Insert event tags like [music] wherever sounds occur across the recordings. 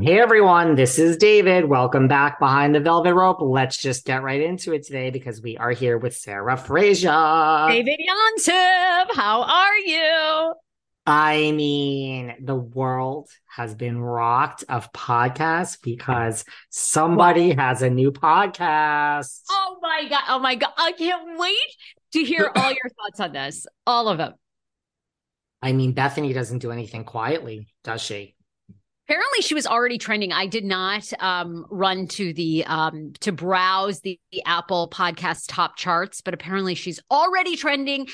Hey everyone, this is David. Welcome back behind the velvet rope. Let's just get right into it today because we are here with Sarah Fraser. David Yontef, how are you? I mean, the world has been rocked of podcasts because somebody has a new podcast. Oh my god! Oh my god! I can't wait to hear [laughs] all your thoughts on this. All of them. I mean, Bethenny doesn't do anything quietly, does she? Apparently, she was already trending. I did not um, run to the um, to browse the, the Apple Podcast top charts, but apparently, she's already trending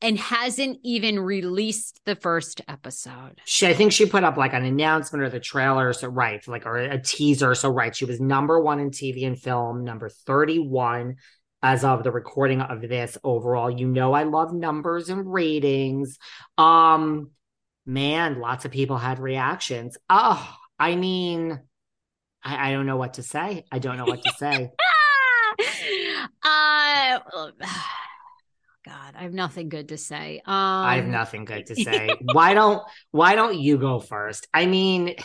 and hasn't even released the first episode. She, I think she put up like an announcement or the trailer, so right, like or a teaser. So right, she was number one in TV and film, number thirty-one as of the recording of this overall. You know, I love numbers and ratings. Um, man, lots of people had reactions. Oh, I mean, I, I don't know what to say. I don't know what to say. [laughs] uh, [sighs] God, I have nothing good to say. Um, I have nothing good to say. [laughs] why don't Why don't you go first? I mean,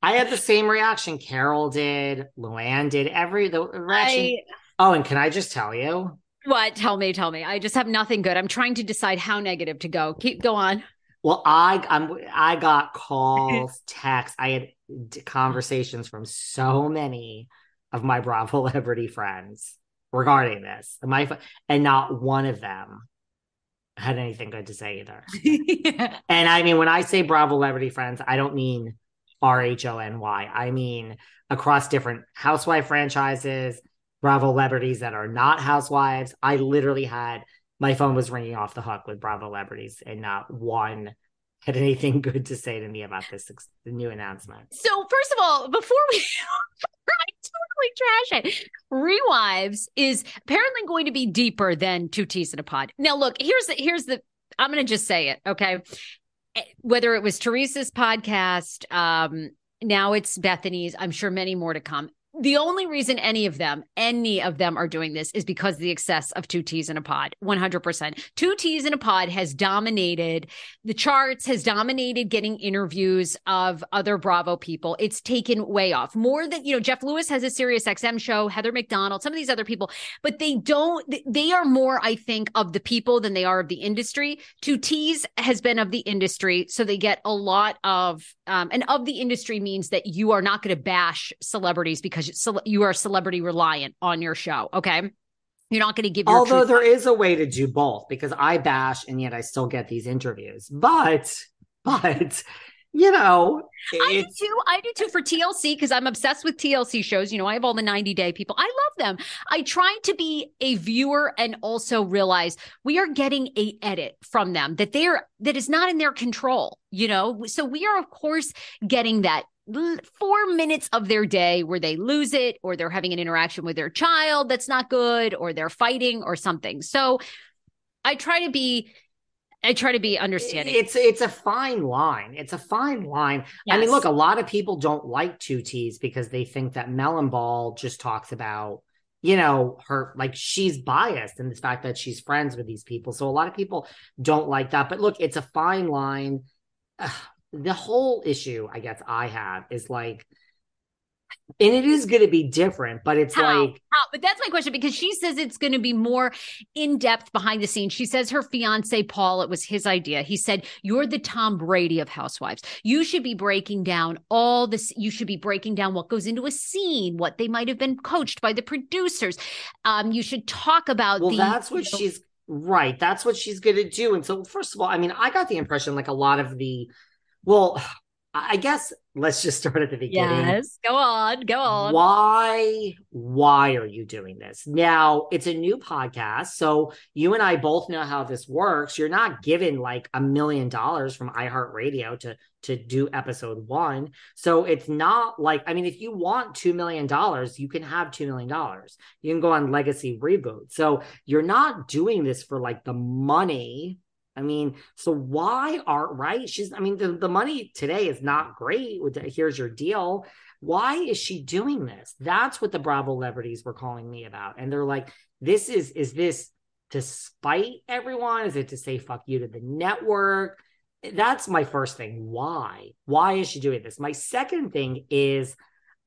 I had the same reaction. Carol did. Luann did. Every the reaction. I, oh, and can I just tell you? What? Tell me. Tell me. I just have nothing good. I'm trying to decide how negative to go. Keep go on. Well, I I'm I got [laughs] calls, texts. I had conversations from so many of my Bravo [laughs] celebrity friends regarding this. My and not one of them had anything good to say either. yeah. [laughs] And I mean, when I say Bravo celebrity friends, I don't mean R H O N Y. I mean across different housewife franchises, Bravo celebrities that are not housewives. I literally had my phone was ringing off the hook with Bravo celebrities, and not one had anything [laughs] good to say to me about this the new announcement. So first of all, before we [laughs] I totally trash it. Rewives is apparently going to be deeper than two T's in a pod. Now, look, here's the here's the I'm gonna just say it, okay. Eh, whether it was Teresa's podcast, um, now it's Bethenny's, I'm sure many more to come the only reason any of them, any of them are doing this is because the excess of two T's in a pod. 100%. Two T's in a pod has dominated the charts, has dominated getting interviews of other Bravo people. It's taken way off. More than, you know, Jeff Lewis has a Sirius XM show, Heather McDonald, some of these other people, but they don't, they are more, I think, of the people than they are of the industry. Two T's has been of the industry. So they get a lot of, um, and of the industry means that you are not going to bash celebrities because because you are celebrity reliant on your show. Okay. You're not going to give. Although there is a way to do both, because I bash and yet I still get these interviews. But, but you know, I do too. I do too for TLC because I'm obsessed with TLC shows. You know, I have all the 90 day people. I love them. I try to be a viewer and also realize we are getting a edit from them that they're that is not in their control. You know, so we are of course getting that four minutes of their day where they lose it or they're having an interaction with their child that's not good or they're fighting or something. So I try to be I try to be understanding. It's it's a fine line. It's a fine line. Yes. I mean, look, a lot of people don't like two T's because they think that Melon Ball just talks about, you know, her like she's biased in the fact that she's friends with these people. So a lot of people don't like that. But look, it's a fine line. The whole issue, I guess, I have is like and it is going to be different but it's How? like How? but that's my question because she says it's going to be more in depth behind the scenes. She says her fiance paul it was his idea. He said you're the tom brady of housewives. You should be breaking down all this you should be breaking down what goes into a scene what they might have been coached by the producers. Um you should talk about well the, that's what you know, she's right that's what she's going to do. And so first of all i mean i got the impression like a lot of the well I guess let's just start at the beginning. Yes, go on, go on. Why why are you doing this? Now, it's a new podcast, so you and I both know how this works. You're not given like a million dollars from iHeartRadio to to do episode 1. So it's not like I mean if you want 2 million dollars, you can have 2 million dollars. You can go on legacy reboot. So you're not doing this for like the money I mean, so why are right? She's I mean, the, the money today is not great. Here's your deal. Why is she doing this? That's what the Bravo celebrities were calling me about. And they're like, this is is this to spite everyone? Is it to say fuck you to the network? That's my first thing. Why? Why is she doing this? My second thing is,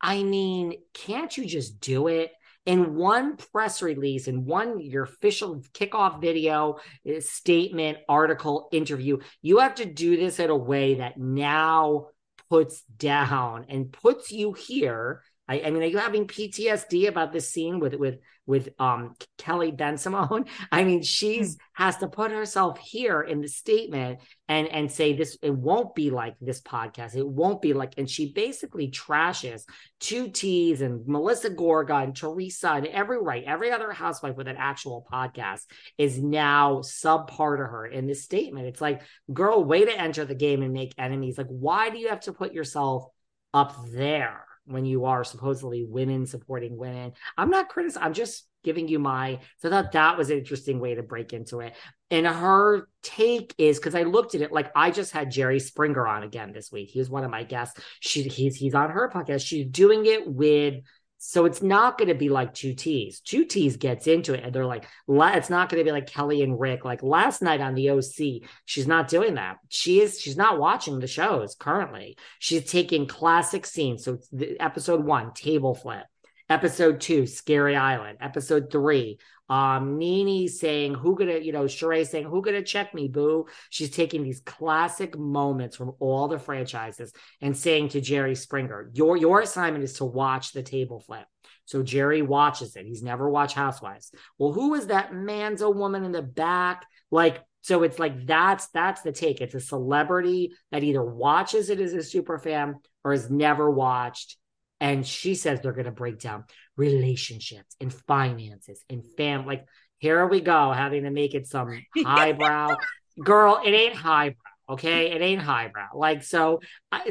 I mean, can't you just do it? In one press release, in one your official kickoff video, eh, statement, article, interview, you have to do this in a way that now puts down and puts you here. I, I mean, are you having PTSD about this scene with with with um Kelly Bensimon? [laughs] I mean, she's mm. has to put herself here in the statement and and say this. It won't be like this podcast. It won't be like. And she basically trashes two T's and Melissa Gorga and Teresa and every right every other housewife with an actual podcast is now subpart of her in this statement. It's like, girl, way to enter the game and make enemies. Like, why do you have to put yourself up there? When you are supposedly women supporting women. I'm not criticizing, I'm just giving you my so I thought that was an interesting way to break into it. And her take is because I looked at it like I just had Jerry Springer on again this week. He was one of my guests. She he's he's on her podcast. She's doing it with so it's not going to be like two T's. Two T's gets into it, and they're like, it's not going to be like Kelly and Rick. Like last night on the OC, she's not doing that. She is. She's not watching the shows currently. She's taking classic scenes. So episode one, table flip. Episode two, Scary Island. Episode three, um, Nene saying, "Who gonna?" You know, Sheree saying, "Who gonna check me, boo?" She's taking these classic moments from all the franchises and saying to Jerry Springer, "Your your assignment is to watch the table flip." So Jerry watches it. He's never watched Housewives. Well, who is that man's a woman in the back? Like, so it's like that's that's the take. It's a celebrity that either watches it as a super fan or has never watched and she says they're going to break down relationships and finances and fam. Like, here we go, having to make it some [laughs] highbrow. Girl, it ain't highbrow. Okay. It ain't highbrow. Like, so,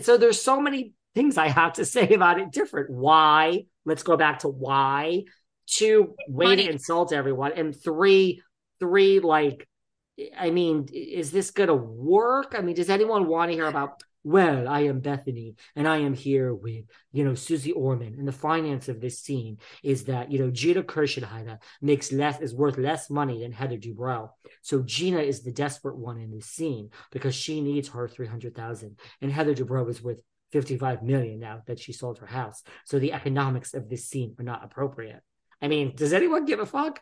so there's so many things I have to [laughs] say about it different. Why? Let's go back to why. Two, way to insult everyone. And three, three, like, I mean, is this going to work? I mean, does anyone want to hear about well, I am Bethenny and I am here with, you know, Susie Orman. And the finance of this scene is that, you know, Gina Kirschenheiter makes less, is worth less money than Heather Dubrow. So Gina is the desperate one in this scene because she needs her 300,000. And Heather Dubrow is worth 55 million now that she sold her house. So the economics of this scene are not appropriate. I mean, does anyone give a fuck?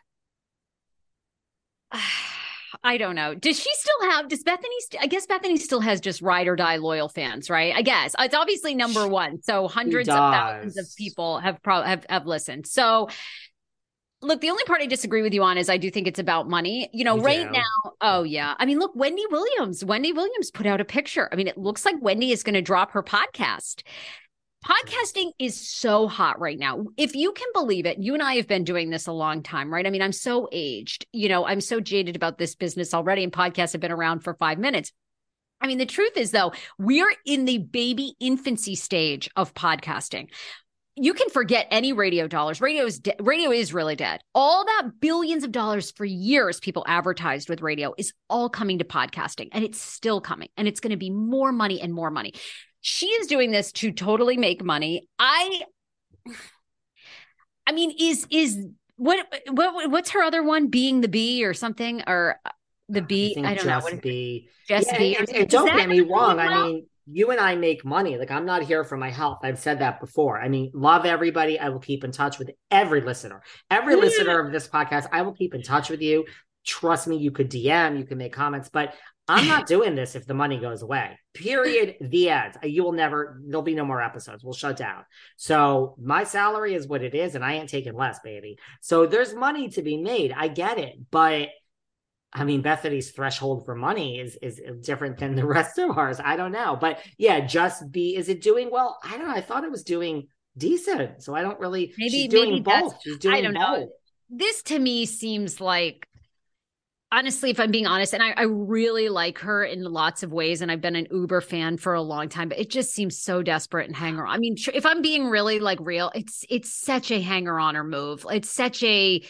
I don't know. Does she still have? Does Bethenny? St- I guess Bethenny still has just ride or die loyal fans, right? I guess it's obviously number one. So hundreds of thousands of people have probably have have listened. So look, the only part I disagree with you on is I do think it's about money. You know, You right do? now, oh yeah. I mean, look, Wendy Williams. Wendy Williams put out a picture. I mean, it looks like Wendy is going to drop her podcast. Podcasting is so hot right now. If you can believe it, you and I have been doing this a long time, right? I mean, I'm so aged. You know, I'm so jaded about this business already, and podcasts have been around for five minutes. I mean, the truth is, though, we're in the baby infancy stage of podcasting. You can forget any radio dollars. Radio is de- radio is really dead. All that billions of dollars for years people advertised with radio is all coming to podcasting, and it's still coming, and it's going to be more money and more money. She is doing this to totally make money. I, I mean, is is what what what's her other one? Being the bee or something or the bee? think I, don't know. Just What, be. Just Yeah, be. and- and don't get me wrong. I mean, you and I make money. Like I'm not here for my health. I've said that before. I mean, love everybody. I will keep in touch with every listener. Every Yeah. listener of this podcast, I will keep in touch with you. Trust me, you could DM, you can make comments, but I'm not doing this if the money goes away. Period. The end. You will never, there'll be no more episodes. We'll shut down. So my salary is what it is, and I ain't taking less, baby. So there's money to be made. I get it. But I mean, Bethenny's threshold for money is is different than the [laughs] rest of ours. I don't know, but yeah, just be. Is it doing well? I don't know. I thought it was doing decent, so I don't really. Maybe- she's doing maybe both. She's doing I don't know. this to me seems like honestly if i'm being honest and I, I really like her in lots of ways and i've been an uber fan for a long time but it just seems so desperate and hanger on i mean if i'm being really like real it's it's such a hanger on her move. It's such a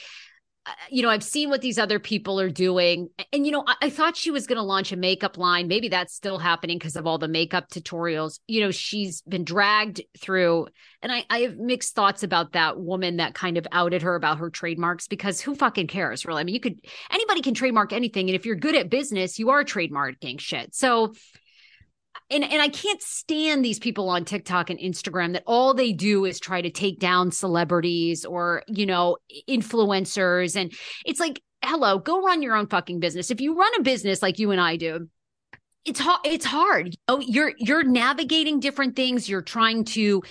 you know i've seen what these other people are doing and you know i, I thought she was going to launch a makeup line maybe that's still happening because of all the makeup tutorials you know she's been dragged through and I, I have mixed thoughts about that woman that kind of outed her about her trademarks because who fucking cares, really? I mean, you could anybody can trademark anything, and if you're good at business, you are trademarking shit. So, and and I can't stand these people on TikTok and Instagram that all they do is try to take down celebrities or you know influencers, and it's like, hello, go run your own fucking business. If you run a business like you and I do, it's hard it's hard. Oh you're you're navigating different things. You're trying to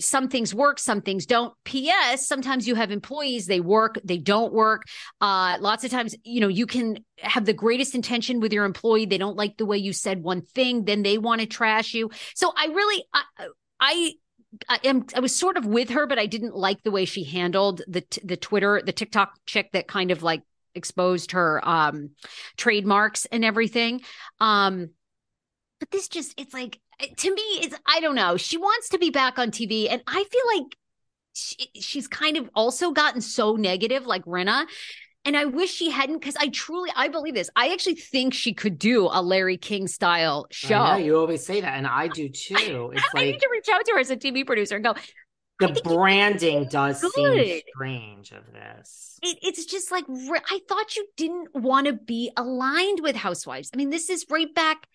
some things work some things don't. Ps sometimes you have employees they work they don't work. Uh lots of times you know you can have the greatest intention with your employee. They don't like the way you said one thing then they want to trash you. So i really i i I am I was sort of with her, but I didn't like the way she handled the the Twitter, the TikTok chick that kind of like exposed her um trademarks and everything. Um but this just it's like Uh, to me it's I don't know. She wants to be back on TV and I feel like she, she's kind of also gotten so negative like Rinna and I wish she hadn't because I truly I believe this. I actually think she could do a Larry King style show. You always say that, and I do too. [laughs] It's I need to reach out to her as a TV producer and go, the branding does seem good. strange of this. it, it's just like I thought you didn't want to be aligned with housewives. I mean, this is right back.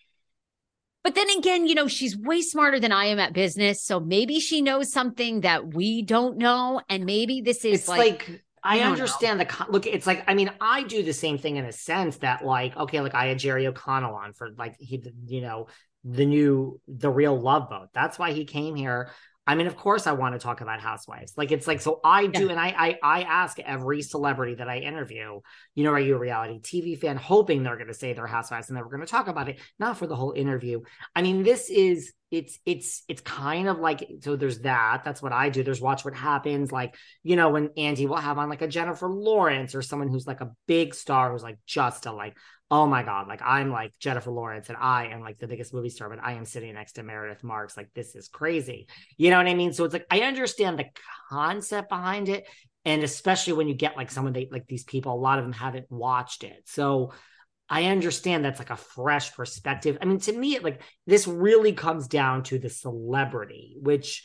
But then again, you know, she's way smarter than I am at business. So maybe she knows something that we don't know. And maybe this is it's like, like, I, I don't know. understand the con- look. It's like I mean, I do the same thing in a sense that like okay, like I had Jerry O'Connell on for like he, you know, the new the real Love Boat. That's why he came here. I mean, of course, I want to talk about housewives. Like it's like so I do, Yeah. and I, I I ask every celebrity that I interview, you know, are you a reality TV fan? Hoping they're going to say they're housewives and they we're going to talk about it, not for the whole interview. I mean, this is it's it's it's kind of like so. There's that. That's what I do. There's watch what happens. Like you know, when Andy will have on like a Jennifer Lawrence or someone who's like a big star who's like just a like oh my god like i'm like jennifer lawrence and i am like the biggest movie star but i am sitting next to meredith marks like this is crazy you know what i mean so it's like i understand the concept behind it and especially when you get like someone they like these people a lot of them haven't watched it so i understand that's like a fresh perspective i mean to me it like this really comes down to the celebrity which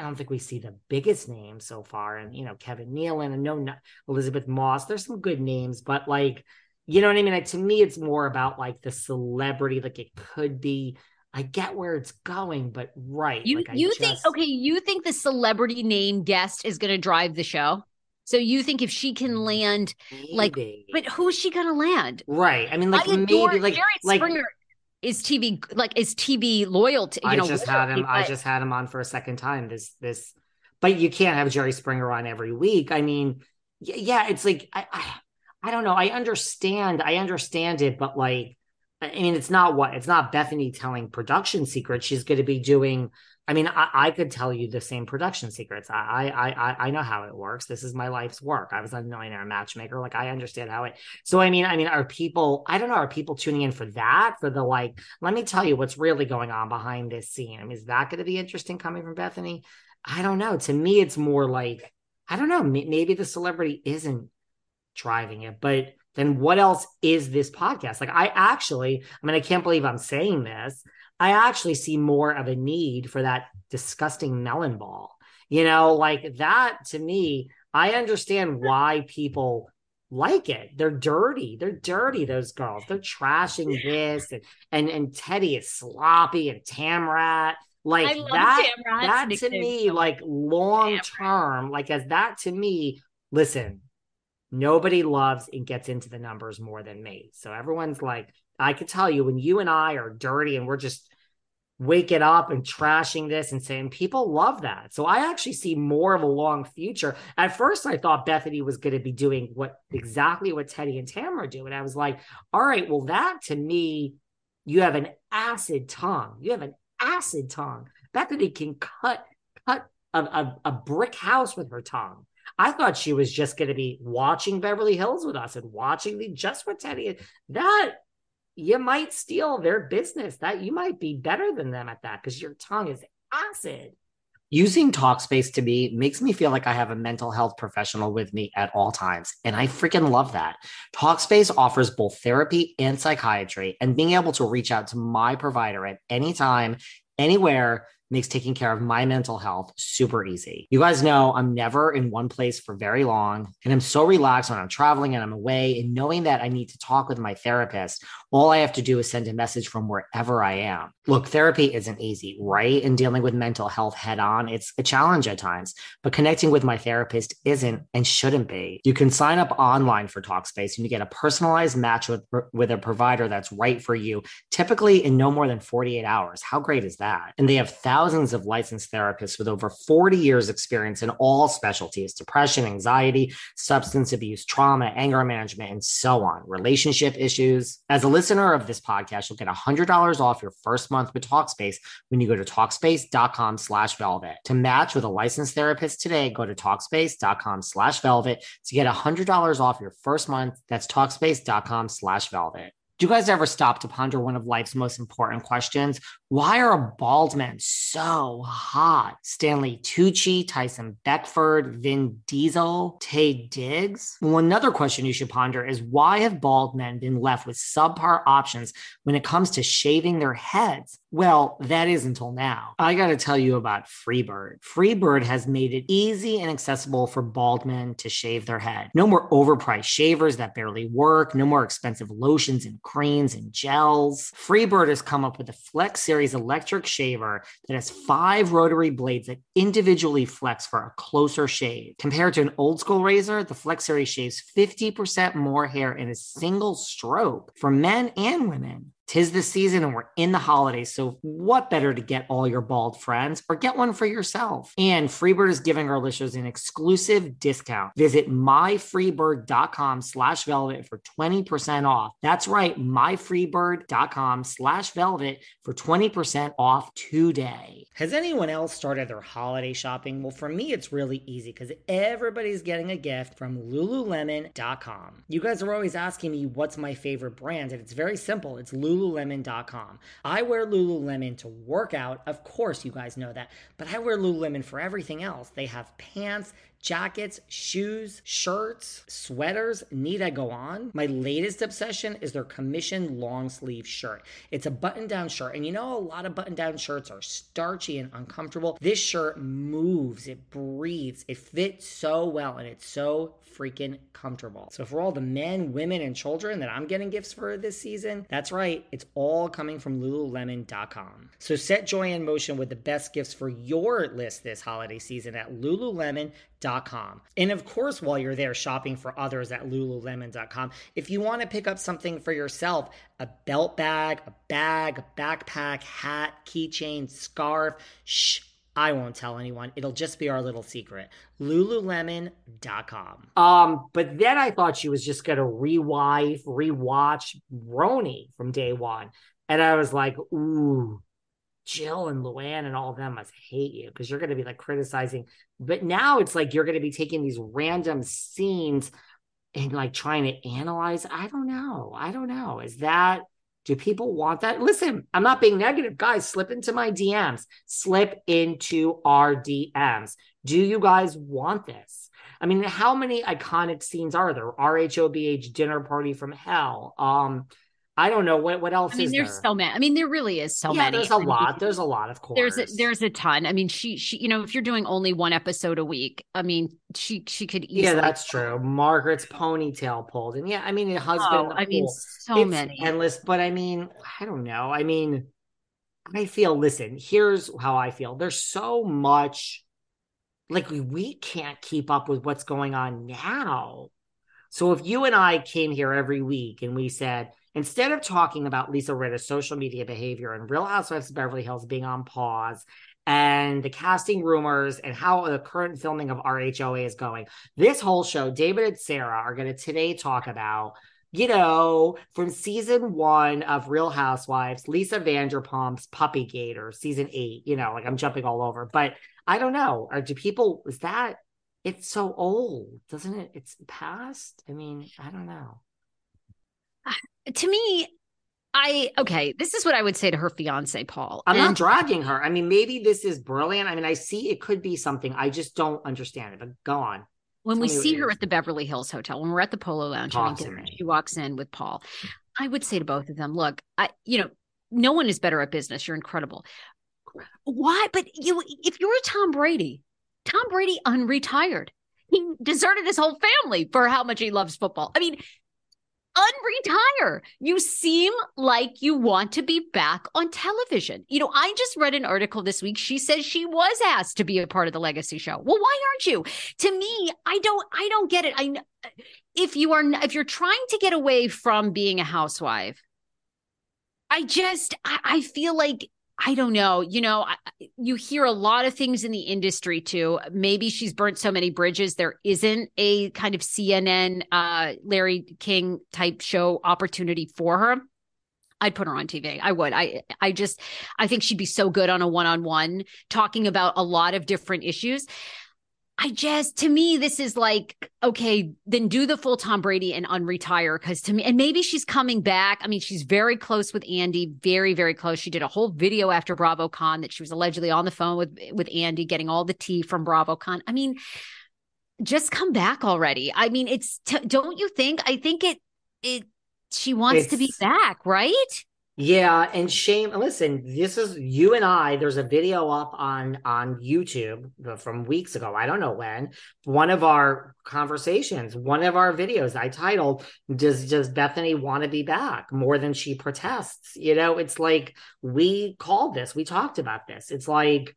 I don't think we see the biggest names so far. And, you know, Kevin Nealon and no, Elizabeth Moss. There's some good names, but like, you know what I mean? Like, to me, it's more about like the celebrity. Like, it could be. I get where it's going, but right. you, like, I you think, just- okay, you think the celebrity name guest is going to drive the show? So you think if she can land, like, but who's she going to land? right. I mean, like I maybe like Jared like Springer is TV like is TV loyal to you I know just had him. I just had him on for a second time. This this, but you can't have Jerry Springer on every week. I mean, yeah, it's like I, I I don't know. I understand. I understand it, but like I mean, it's not what it's not Bethenny telling production secrets. She's going to be doing. I mean, I, I, could tell you the same production secrets. I, I, I, I know how it works. This is my life's work. I was a millionaire matchmaker. Like I understand how it. So I mean, I mean, are people? I don't know. Are people tuning in for that? For the like? Let me tell you what's really going on behind this scene. I mean, is that going to be interesting coming from Bethenny? I don't know. To me, it's more like I don't know. Maybe the celebrity isn't driving it, but then what else is this podcast? Like, I actually, I mean, I can't believe I'm saying this. I actually see more of a need for that disgusting melon ball. You know, like that to me, I understand why people like it. They're dirty. They're dirty, those girls. They're trashing this and and, and Teddi is sloppy and Tamra. Like that, that to me, like long term, like as that to me, listen, Nobody loves and gets into the numbers more than me. So everyone's like, I could tell you when you and I are dirty and we're just waking up and trashing this and saying people love that. So I actually see more of a long future. At first, I thought Bethenny was going to be doing what exactly what Teddi and Tamra do. And I was like, all right, well, that to me, you have an acid tongue. You have an acid tongue. Bethenny can cut cut a, a, a brick house with her tongue. I thought she was just going to be watching Beverly Hills with us and watching the just with Teddi. That you might steal their business. That you might be better than them at that because your tongue is acid. Using Talkspace to me makes me feel like I have a mental health professional with me at all times. And I freaking love that. Talkspace offers both therapy and psychiatry, and being able to reach out to my provider at any time, anywhere makes taking care of my mental health super easy. You guys know I'm never in one place for very long, and I'm so relaxed when I'm traveling and I'm away. And knowing that I need to talk with my therapist, all I have to do is send a message from wherever I am. Look, therapy isn't easy, right? And dealing with mental health head on, it's a challenge at times, but connecting with my therapist isn't and shouldn't be. You can sign up online for Talkspace and you get a personalized match with, with a provider that's right for you, typically in no more than 48 hours. How great is that? And they have thousands thousands of licensed therapists with over 40 years experience in all specialties depression anxiety substance abuse trauma anger management and so on. Relationship issues. As a listener of this podcast you'll get $100 off your first month with talkspace when you go to talkspace.com slash velvet. To match with a licensed therapist today go to talkspace.com slash velvet to get $100 off your first month. That's talkspace.com slash velvet do you guys ever stop to ponder one of life's most important questions? Why are bald men so hot? Stanley Tucci, Tyson Beckford, Vin Diesel, Taye Diggs? Well, another question you should ponder is why have bald men been left with subpar options when it comes to shaving their heads? Well, that is until now. I got to tell you about Freebird. Freebird has made it easy and accessible for bald men to shave their head. No more overpriced shavers that barely work, no more expensive lotions and creams and gels. Freebird has come up with a Flex Series electric shaver that has five rotary blades that individually flex for a closer shave. Compared to an old school razor, the Flex Series shaves 50% more hair in a single stroke for men and women. Tis the season and we're in the holidays. So, what better to get all your bald friends or get one for yourself? And Freebird is giving our listeners an exclusive discount. Visit myfreebird.com slash velvet for 20% off. That's right, myfreebird.com slash velvet for 20% off today. Has anyone else started their holiday shopping? Well, for me, it's really easy because everybody's getting a gift from lululemon.com. You guys are always asking me what's my favorite brand, and it's very simple. It's Lululemon lululemon.com. I wear Lululemon to work out. Of course, you guys know that. But I wear Lululemon for everything else. They have pants, jackets, shoes, shirts, sweaters need I go on? My latest obsession is their commission long sleeve shirt. It's a button down shirt, and you know, a lot of button down shirts are starchy and uncomfortable. This shirt moves, it breathes, it fits so well, and it's so freaking comfortable. So, for all the men, women, and children that I'm getting gifts for this season, that's right, it's all coming from Lululemon.com. So, set joy in motion with the best gifts for your list this holiday season at Lululemon.com lululemon.com. And of course, while you're there shopping for others at lululemon.com, if you want to pick up something for yourself, a belt bag, a bag, a backpack, hat, keychain, scarf, shh I won't tell anyone. It'll just be our little secret. Lululemon.com. Um, but then I thought she was just gonna rewife, rewatch RHONY from day one. And I was like, ooh, Jill and Luann and all of them must hate you because you're gonna be like criticizing. But now it's like you're gonna be taking these random scenes and like trying to analyze. I don't know. I don't know. Is that do people want that? Listen, I'm not being negative. Guys, slip into my DMs, slip into our DMs. Do you guys want this? I mean, how many iconic scenes are there? RHOBH dinner party from hell. Um, I don't know what what else. I mean, there's there? so many. I mean, there really is so yeah, many. There's a lot. There's a lot, of course. There's a, there's a ton. I mean, she she you know if you're doing only one episode a week, I mean, she she could easily. Yeah, that's true. Margaret's ponytail pulled, and yeah, I mean, the husband. Oh, I mean, so it's many endless. But I mean, I don't know. I mean, I feel. Listen, here's how I feel. There's so much. Like we, we can't keep up with what's going on now. So if you and I came here every week and we said, instead of talking about Lisa Rinna's social media behavior and Real Housewives of Beverly Hills being on pause and the casting rumors and how the current filming of RHOA is going, this whole show, David and Sarah are going to today talk about. You know, from season one of Real Housewives, Lisa Vanderpump's Puppy Gator, season eight, you know, like I'm jumping all over, but I don't know. Or do people, is that, it's so old, doesn't it? It's past. I mean, I don't know to me, I okay, this is what I would say to her fiance, Paul. I'm and, not dragging her. I mean, maybe this is brilliant. I mean, I see it could be something. I just don't understand it. But go on. When Tell we see her at the Beverly Hills Hotel, when we're at the Polo Lounge dinner, she walks in with Paul. I would say to both of them, look, I you know, no one is better at business. You're incredible. Why? But you if you're Tom Brady, Tom Brady unretired. He deserted his whole family for how much he loves football. I mean, unretire. You seem like you want to be back on television. You know, I just read an article this week. She says she was asked to be a part of the legacy show. Well, why aren't you? To me, I don't I don't get it. I if you are if you're trying to get away from being a housewife, I just I, I feel like I don't know. You know, you hear a lot of things in the industry too. Maybe she's burnt so many bridges. There isn't a kind of CNN, uh, Larry King type show opportunity for her. I'd put her on TV. I would. I I just I think she'd be so good on a one-on-one talking about a lot of different issues. I just, to me, this is like, okay, then do the full Tom Brady and unretire. Cause to me, and maybe she's coming back. I mean, she's very close with Andy, very, very close. She did a whole video after BravoCon that she was allegedly on the phone with, with Andy, getting all the tea from BravoCon. I mean, just come back already. I mean, it's, t- don't you think? I think it, it, she wants it's, to be back, right? Yeah, and shame. Listen, this is you and I. There's a video up on on YouTube uh, from weeks ago. I don't know when. One of our conversations, one of our videos, I titled "Does Does Bethenny want to be back more than she protests?" You know, it's like we called this. We talked about this. It's like,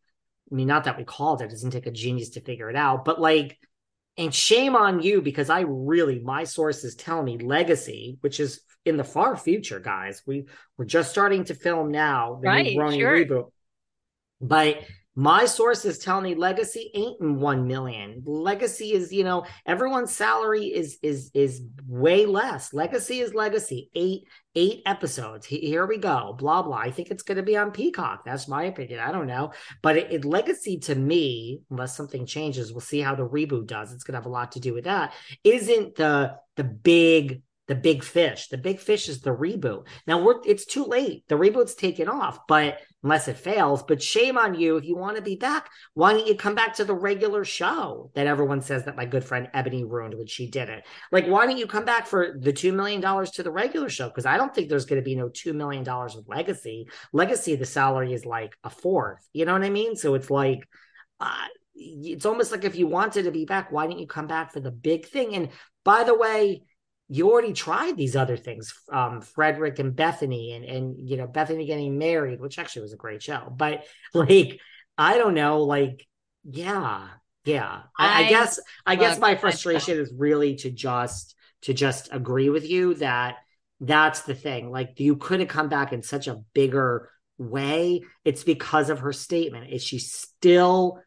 I mean, not that we called it. It doesn't take a genius to figure it out, but like and shame on you because I really, my sources tell me legacy, which is in the far future, guys. We we're just starting to film now, the right, new sure. reboot. But my sources tell me legacy ain't in one million. Legacy is, you know, everyone's salary is is is way less. Legacy is legacy. Eight eight episodes. Here we go. Blah blah. I think it's going to be on Peacock. That's my opinion. I don't know, but it, it, legacy to me, unless something changes, we'll see how the reboot does. It's going to have a lot to do with that. Isn't the the big the big fish. The big fish is the reboot. Now we're it's too late. The reboot's taken off, but unless it fails, but shame on you if you want to be back. Why don't you come back to the regular show that everyone says that my good friend Ebony ruined when she did it? Like, why don't you come back for the two million dollars to the regular show? Because I don't think there's going to be no two million dollars with Legacy. Legacy, the salary is like a fourth. You know what I mean? So it's like. Uh, it's almost like if you wanted to be back, why didn't you come back for the big thing? And by the way, you already tried these other things um frederick and bethenny and and you know bethenny getting married which actually was a great show. But [laughs] like i don't know like yeah yeah. I, I guess i guess my frustration is really to just to just agree with you that that's the thing. Like you could have come back in such a bigger way, it's because of her statement. Is she still,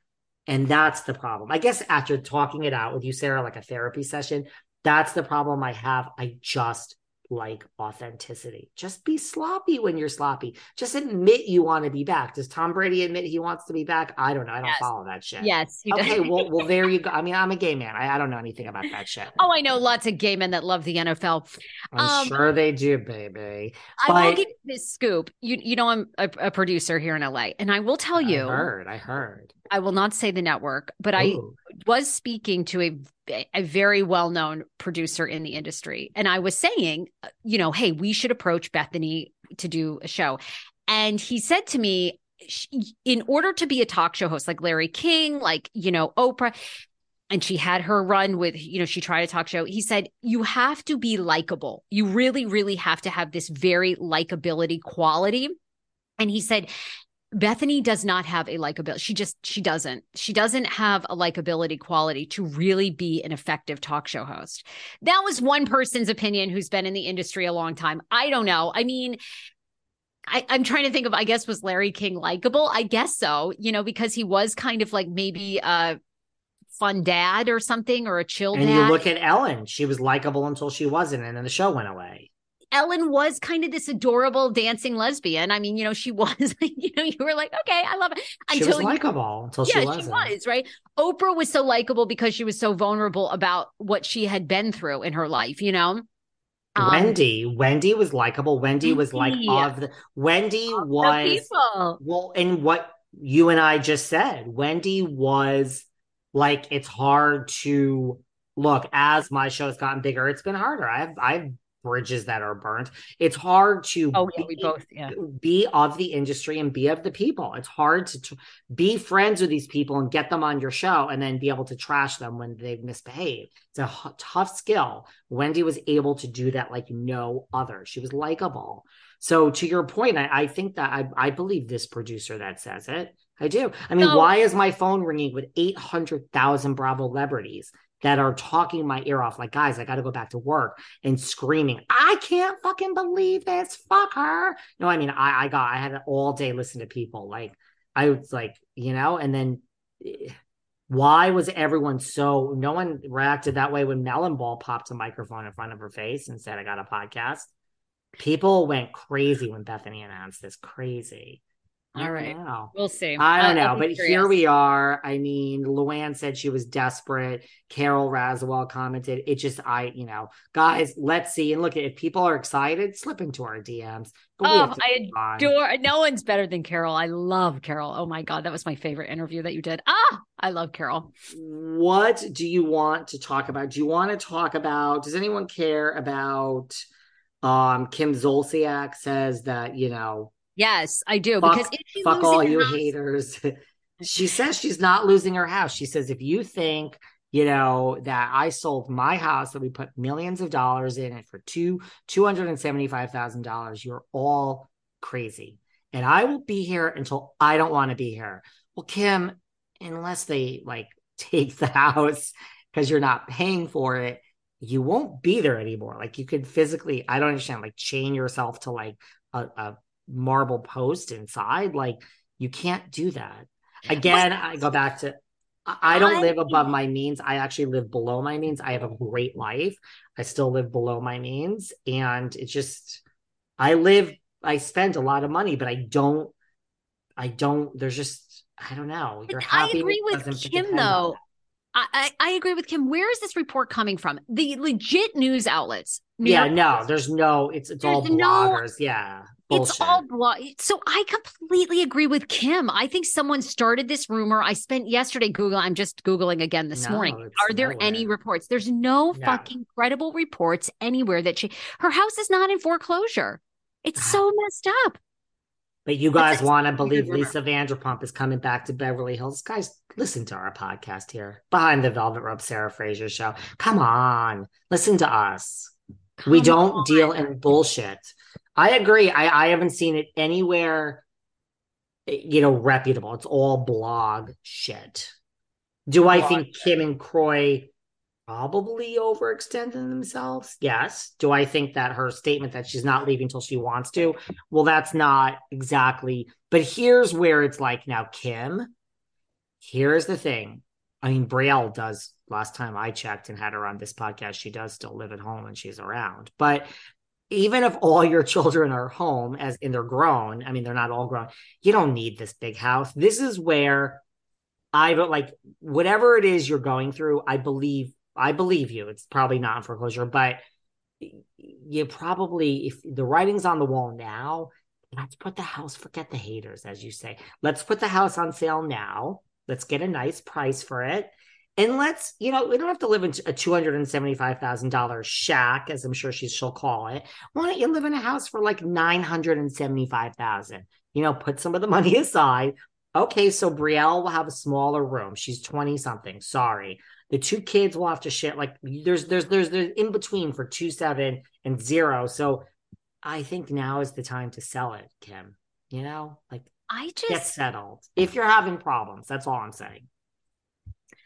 and that's the problem. I guess after talking it out with you, Sarah, like a therapy session, that's the problem I have. I just like authenticity. Just be sloppy when you're sloppy. Just admit you want to be back. Does Tom Brady admit he wants to be back? I don't know. I don't Yes. follow that shit. Yes. Okay, well, well, there you go. [laughs] I mean, I'm a gay man. I, I don't know anything about that shit. Oh, I know lots of gay men that love the NFL. I'm um, sure they do, baby. I will But- give you this scoop. You you know I'm a, a producer here in LA, and I will tell you, I heard. I heard. I will not say the network, but I was speaking to a a very well known producer in the industry, and I was saying, uh, you know, hey, we should approach Bethenny to do a show, and he said to me, in order to be a talk show host like Larry King, like you know Oprah. And she had her run with, you know, she tried a talk show. He said, You have to be likable. You really, really have to have this very likability quality. And he said, Bethenny does not have a likability. She just she doesn't. She doesn't have a likability quality to really be an effective talk show host. That was one person's opinion who's been in the industry a long time. I don't know. I mean, I, I'm trying to think of, I guess, was Larry King likable? I guess so, you know, because he was kind of like maybe a fun dad or something or a chill And dad. you look at Ellen. She was likable until she wasn't, and then the show went away. Ellen was kind of this adorable dancing lesbian. I mean, you know, she [laughs] was, you know, you were like, okay, I love it. She was likable until yeah, she wasn't. she was, right? Oprah was so likable because she was so vulnerable about what she had been through in her life, you know? Um, Wendy, Wendy was likable. Wendy was like of the Wendy the was people. well, and what you and I just said, Wendy was like it's hard to look as my show's gotten bigger. It's been harder. I have I have bridges that are burnt. It's hard to Oh, yeah, we be- both, yeah. be of the industry and be of the people. It's hard to be friends with these people and get them on your show and then be able to trash them when they misbehave. It's a h- tough skill. Wendy was able to do that like no other. She was likable. So to your point, I, I think that I, I believe this producer that says it. I do. I mean, So- why is my phone ringing with 800,000 Bravo celebrities that are talking my ear off? Like, guys, I got to go back to work and screaming, I can't fucking believe this. Fuck her. No, I mean, I, I got, I had all day listen to people. Like, I was like, you know, and then eh, why was everyone so, no one reacted that way when Melon Ball popped a microphone in front of her face and said, I got a podcast. People went crazy when Bethenny announced this. Crazy. I All know. We'll see. I don't I'll know, but curious. here we are. I mean, Luann said she was desperate. Carole Radziwill commented, "It just, I, you know, guys, let's see and look at if people are excited, slip into our DMs." But Oh, I move on. adore. No one's better than Carol. I love Carol. Oh my god, that was my favorite interview that you did. Ah, I love Carol. What do you want to talk about? Do you want to talk about? Does anyone care about? Um, Kim Zolciak says that you know, Yes, I do. fuck, because if fuck all you house- haters. [laughs] she says she's not losing her house. She says if you think you know that I sold my house that we put millions of dollars in it for two two hundred and seventy five thousand dollars, you're all crazy. And I will be here until I don't want to be here. Well, Kim, unless they like [laughs] take the house because you're not paying for it, you won't be there anymore. Like you could physically, I don't understand, like chain yourself to like a, a marble post inside. Like you can't do that. Again, I go back to I I don't I- live above my means. I actually live below my means. I have a great life. I still live below my means. And it's just I live, I spend a lot of money, but I don't, I don't, there's just, I don't know. Your I happiness agree with Kim, though. I, I, agree with Kim. Where is this report coming from? The legit news outlets. New Yeah, York no, there's no, it's it's all There's no- bloggers. yeah. Bullshit. It's all blog. So I completely agree with Kim. I think someone started this rumor. I spent yesterday Google. I'm just Googling again this No, morning. Are there any reports? There's no, No. fucking credible reports anywhere that she her house is not in foreclosure. It's so [sighs] messed up. But you guys want to believe. Lisa Vanderpump is coming back to Beverly Hills. Guys, listen to our podcast here. Behind the Velvet Rope Sarah Fraser show. Come on. Listen to us. we don't on. deal in bullshit. I agree. I, I haven't seen it anywhere, you know, reputable. It's all blog shit. Do I Blog think Kim and Kroy probably overextending themselves. Yes. Do I think that her statement that she's not leaving until she wants to? Well, that's not exactly. But here's where it's like now, Kim. Here's the thing. I mean, Brielle does. Last time I checked and had her on this podcast, she does still live at home and she's around. But even if all your [laughs] children are home, as in they're grown, I mean, they're not all grown. You don't need this big house. This is where I like whatever it is you're going through. I believe I believe you. It's probably not in foreclosure, but you probably, if the writing's on the wall now, let's put the house, forget the haters, as you say. Let's put the house on sale now. Let's get a nice price for it. And let's, you know, we don't have to live in a $275,000 shack, as I'm sure she, she'll call it. Why don't you live in a house for like 975,000? You know, put some of the [laughs] money aside. Okay, so Brielle will have a smaller room. She's 20 something. Sorry. The two kids will have to share. Like there's there's there's there's in between for two seven and zero. So I think now is the time to sell it, Kim. You know, like I just get settled. If you're having problems, that's all I'm saying.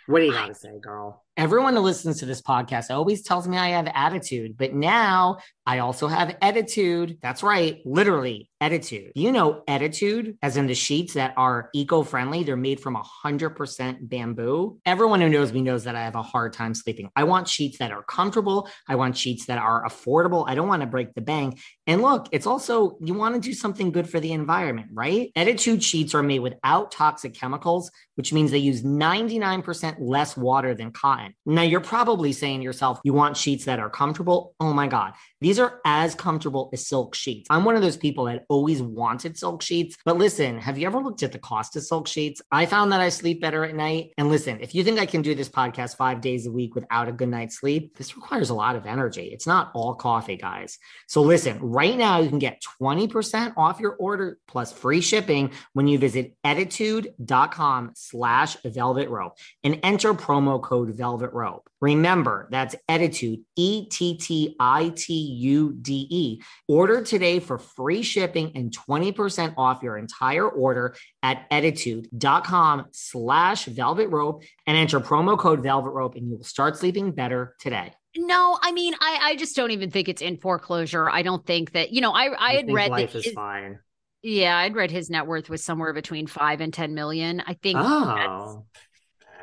What do you got to say, girl? Everyone who listens to this podcast always tells me I have attitude, but now I also have attitude. That's right, literally attitude. You know, attitude, as in the sheets that are eco friendly, they're made from 100% bamboo. Everyone who knows me knows that I have a hard time sleeping. I want sheets that are comfortable, I want sheets that are affordable. I don't want to break the bank. And look, it's also, you want to do something good for the environment, right? Ettitude sheets are made without toxic chemicals, which means they use 99% less water than cotton. Now, you're probably saying to yourself, you want sheets that are comfortable. Oh my God. These are as comfortable as silk sheets. I'm one of those people that always wanted silk sheets. But listen, have you ever looked at the cost of silk sheets? I found that I sleep better at night. And listen, if you think I can do this podcast five days a week without a good night's sleep, this requires a lot of energy. It's not all coffee, guys. So listen, right now you can get 20% off your order plus free shipping when you visit ettitude.com slash velvet rope and enter promo code velvet rope. Remember, that's Ettitude, E T T I T U D E. Order today for free shipping and 20% off your entire order at ettitude.com slash velvet rope and enter promo code velvet rope and you will start sleeping better today. No, I mean, I, I just don't even think it's in foreclosure. I don't think that, you know, I, I had read life that is fine. Yeah, I'd read his net worth was somewhere between five and 10 million. I think Oh.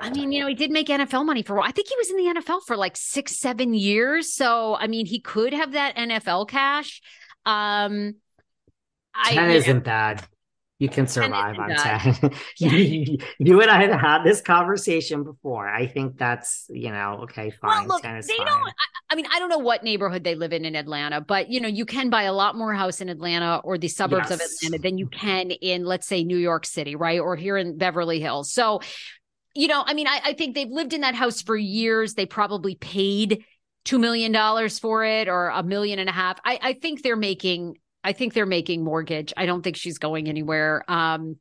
I mean, you know, he did make NFL money for a while. I think he was in the NFL for like six, seven years. So, I mean, he could have that NFL cash. Um, I, 10 you know, isn't bad. You can survive on bad. 10. [laughs] you, you and I have had this conversation before. I think that's, you know, okay, fine. Well, look, 10 is they fine. don't. I, I mean, I don't know what neighborhood they live in in Atlanta, but you know, you can buy a lot more house in Atlanta or the suburbs of Atlanta than you can in, let's say, New York City, right, or here in Beverly Hills. So, you know, I mean, I, I think they've lived in that house for years. They probably paid two million dollars for it or a million and a half. I, I think they're making. I think they're making mortgage. I don't think she's going anywhere. Um,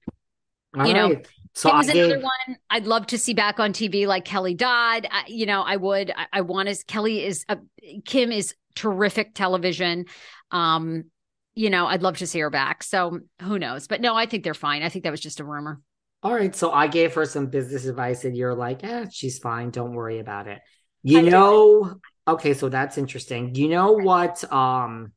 All you know, right. so Kim I is another one I'd love to see back on TV, like Kelly Dodd. I, you know, I would. I, I want to. Kelly is a, Kim is terrific television. Um, you know, I'd love to see her back. So who knows? But no, I think they're fine. I think that was just a rumor. All right. So I gave her some business advice and you're like, eh, she's fine. Don't worry about it. You I know, okay, so that's interesting. You know what? Um,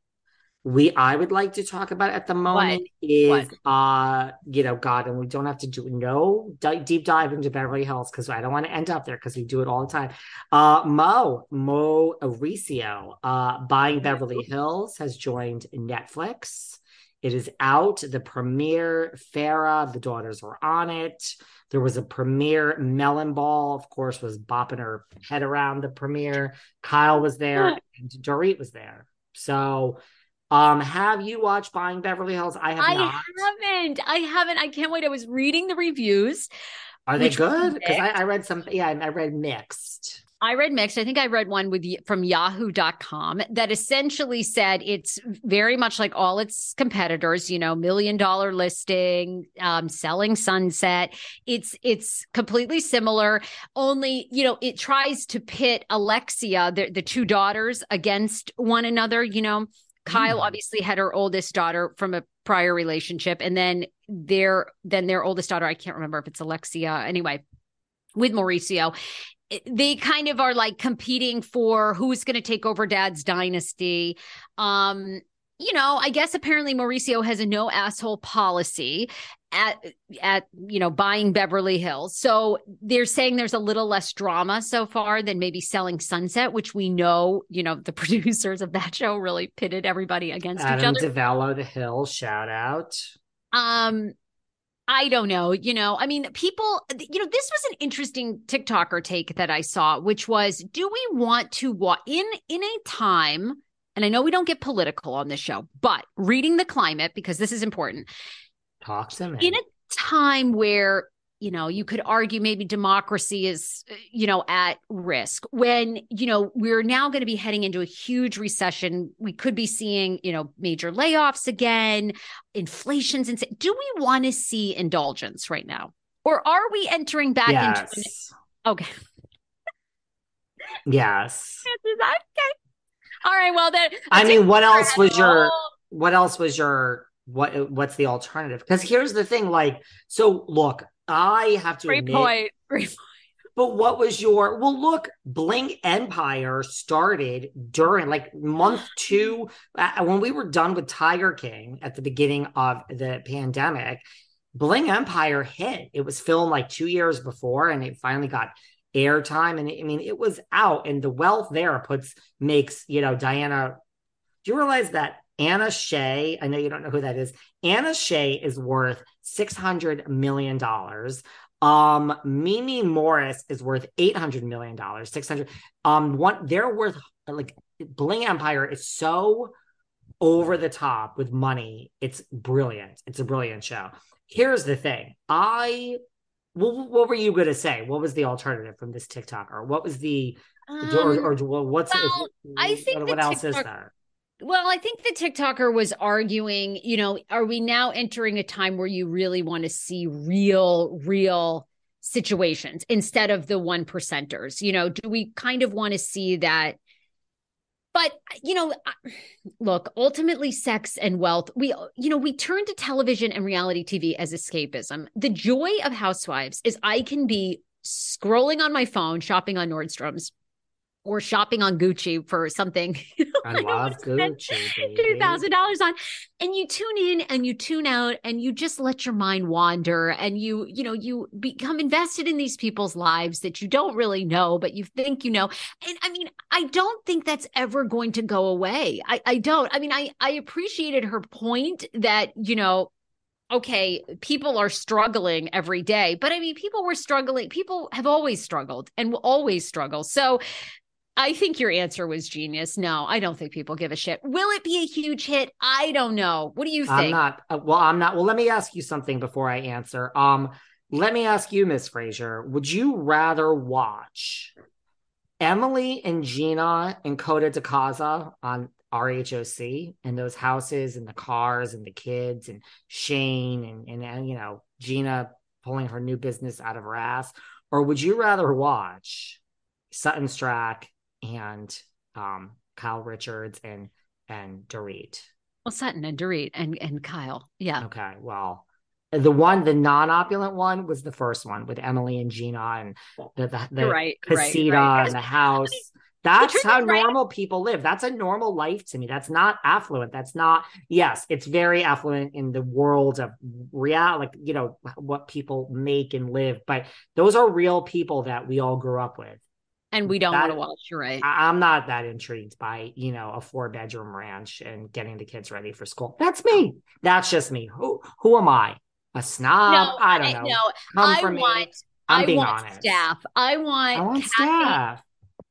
we I would like to talk about at the moment is What? uh you know God and we don't have to do no deep dive into Beverly Hills because I don't want to end up there because we do it all the time. Uh Mo Mauricio uh buying Beverly Hills has joined Netflix. It is out. The premiere, Farrah, the daughters were on it. There was a premiere. Melon Ball, of course, was bopping her head around the premiere. Kyle was there, and Dorit was there. So, um, have you watched Buying Beverly Hills? I have I not. haven't. I haven't. I can't wait. I was reading the reviews. Are they good? Because I. I read some. Yeah, I read mixed. I read mixed. I think I read one with from yahoo.com that essentially said it's very much like all its competitors, you know, million dollar listing, um, selling sunset. It's it's completely similar, only, you know, it tries to pit Alexia, the, the two daughters, against one another, you know. Kyle Mm. obviously had her oldest daughter from a prior relationship, and then their then their oldest daughter, I can't remember if it's Alexia anyway, with Mauricio they kind of are like competing for who's going to take over dad's dynasty. Um, you know, I guess apparently Mauricio has a no asshole policy at at you know buying Beverly Hills. So they're saying there's a little less drama so far than maybe selling Sunset, which we know, you know, the [laughs] producers of that show really pitted everybody against Adam each other. DiVello, The Hill, shout out. Um I don't know. You know, I mean, people, you know, this was an interesting TikToker take that I saw, which was do we want to what in in a time and I know we don't get political on this show, but reading the climate because this is important. Talk to me. In a time where you know you could argue maybe democracy is uh, you know at risk. When you know we're now going to be heading into a huge recession we could be seeing you know major layoffs again inflation's insane. Do we want to see indulgence right now? Or are we entering back yes. into okay. Yes. Okay. All right well then i mean what else was your what else was your what what's the alternative? Because here's the thing like so look I have to Great admit, point. Great point. But what was your well? Look, Bling Empire started during like month two uh, when we were done with Tiger King at the beginning of the pandemic. Bling Empire hit. It was filmed like two years before, and it finally got airtime. And I mean, it was out, and the wealth there puts makes you know Diana. Do you realize that Anna Shay? I know you don't know who that is. Anna Shay is worth $600 million. Um, Mimi Morris is worth $800 million, 600. Um, one, they're worth like Bling Empire is so over the top with money. It's brilliant. It's a brilliant show. Here's the thing. I, what, what were you going to say? What was the alternative from this TikToker? Or what was the, um, or, or, what's, well, if, I think what, what else is there? Well, I think the TikToker was arguing, you know, are we now entering a time where you really want to see real, real situations instead of the one percenters? You know, do we kind of want to see that? But, you know, look, ultimately, sex and wealth, we, you know, we turn to television and reality TV as escapism. The joy of Housewives is I can be scrolling on my phone, shopping on Nordstrom's, or shopping on Gucci for something. [laughs] I love Gucci. Two thousand dollars on, and you tune in and you tune out, and you just let your mind wander, and you you know you become invested in these people's lives that you don't really know, but you think you know. And I mean, I don't think that's ever going to go away. I I don't. I mean, I I appreciated her point that you know okay, people are struggling every day, but I mean, people were struggling. People have always struggled and will always struggle. So I think your answer was genius. No, I don't think people give a shit. Will it be a huge hit? I don't know. What do you think? I'm not. Uh, well, I'm not. Well, let me ask you something before I answer. Um, let me ask you, Miss Fraser. Would you rather watch Emily and Gina and Coda de Casa on RHOC and those houses and the cars and the kids and Shane and, and, and you know Gina pulling her new business out of her ass, or would you rather watch Sutton Stracke and um, Kyle Richards and and Dorit. Well, Sutton and Dorit and and Kyle. Yeah. Okay. Well, the one, the non-opulent one, was the first one with Emily and Gina and the the, the right, casita right, right. and the house. [laughs] That's how normal people live. That's a normal life to me. That's not affluent. That's not, yes, it's very affluent in the world of real, like, you know, what people make and live. But those are real people that we all grew up with and we don't that, want to watch. You're right. I, am not that intrigued by you know a four bedroom ranch and getting the kids ready for school. That's me. That's just me. Who who am I? A snob? No, I don't know. No, I want. I'm I being want honest. staff. I want. I want Kathy, staff.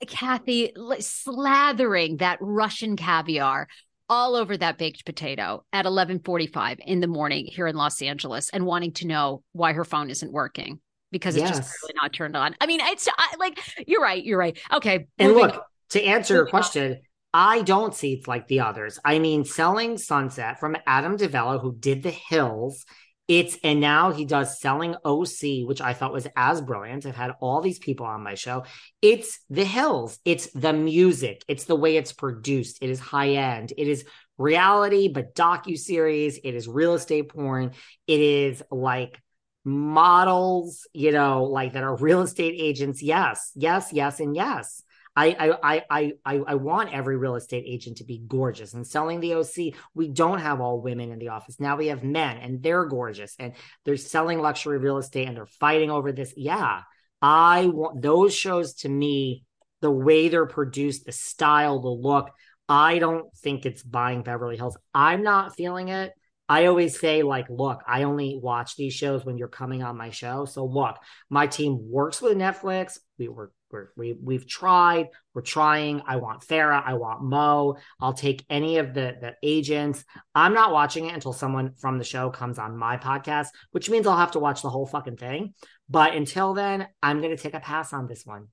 Kathy slathering that Russian caviar all over that baked potato at 11:45 in the morning here in Los Angeles and wanting to know why her phone isn't working because it's yes. just really not turned on. I mean, it's I, like you're right. You're right. Okay. And look, on. to answer your question, on. I don't see it's like the others. I mean, selling Sunset from Adam DiVello, who did The Hills. It's and now he does selling OC, which I thought was as brilliant. I've had all these people on my show. It's the hills, it's the music, it's the way it's produced. It is high end. It is reality, but docu series. It is real estate porn. It is like models, you know, like that are real estate agents. Yes, yes, yes, and yes. I, I I I I want every real estate agent to be gorgeous. And selling the OC, we don't have all women in the office. Now we have men and they're gorgeous and they're selling luxury real estate and they're fighting over this. Yeah. I want those shows to me, the way they're produced, the style, the look. I don't think it's buying Beverly Hills. I'm not feeling it. I always say, like, look, I only watch these shows when you're coming on my show. So look, my team works with Netflix. We were we're, we we've tried. We're trying. I want Farrah. I want Mo. I'll take any of the the agents. I'm not watching it until someone from the show comes on my podcast, which means I'll have to watch the whole fucking thing. But until then, I'm going to take a pass on this one.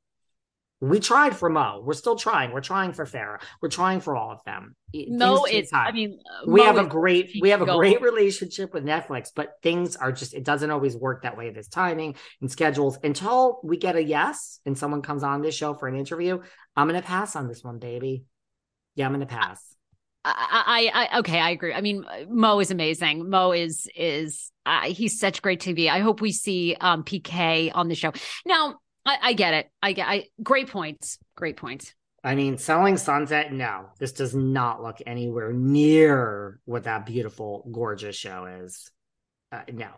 We tried for Mo. We're still trying. We're trying for Farrah. We're trying for all of them. No, it's. I mean, we Mo have a great we have a great relationship with Netflix, but things are just it doesn't always work that way. This timing and schedules until we get a yes and someone comes on this show for an interview. I'm gonna pass on this one, baby. Yeah, I'm gonna pass. I, I, I okay, I agree. I mean, Mo is amazing. Mo is is uh, he's such great TV. I hope we see um, PK on the show. Now, I, I get it. I get. I great points. Great points. I mean, selling sunset. No, this does not look anywhere near what that beautiful, gorgeous show is. Uh, no.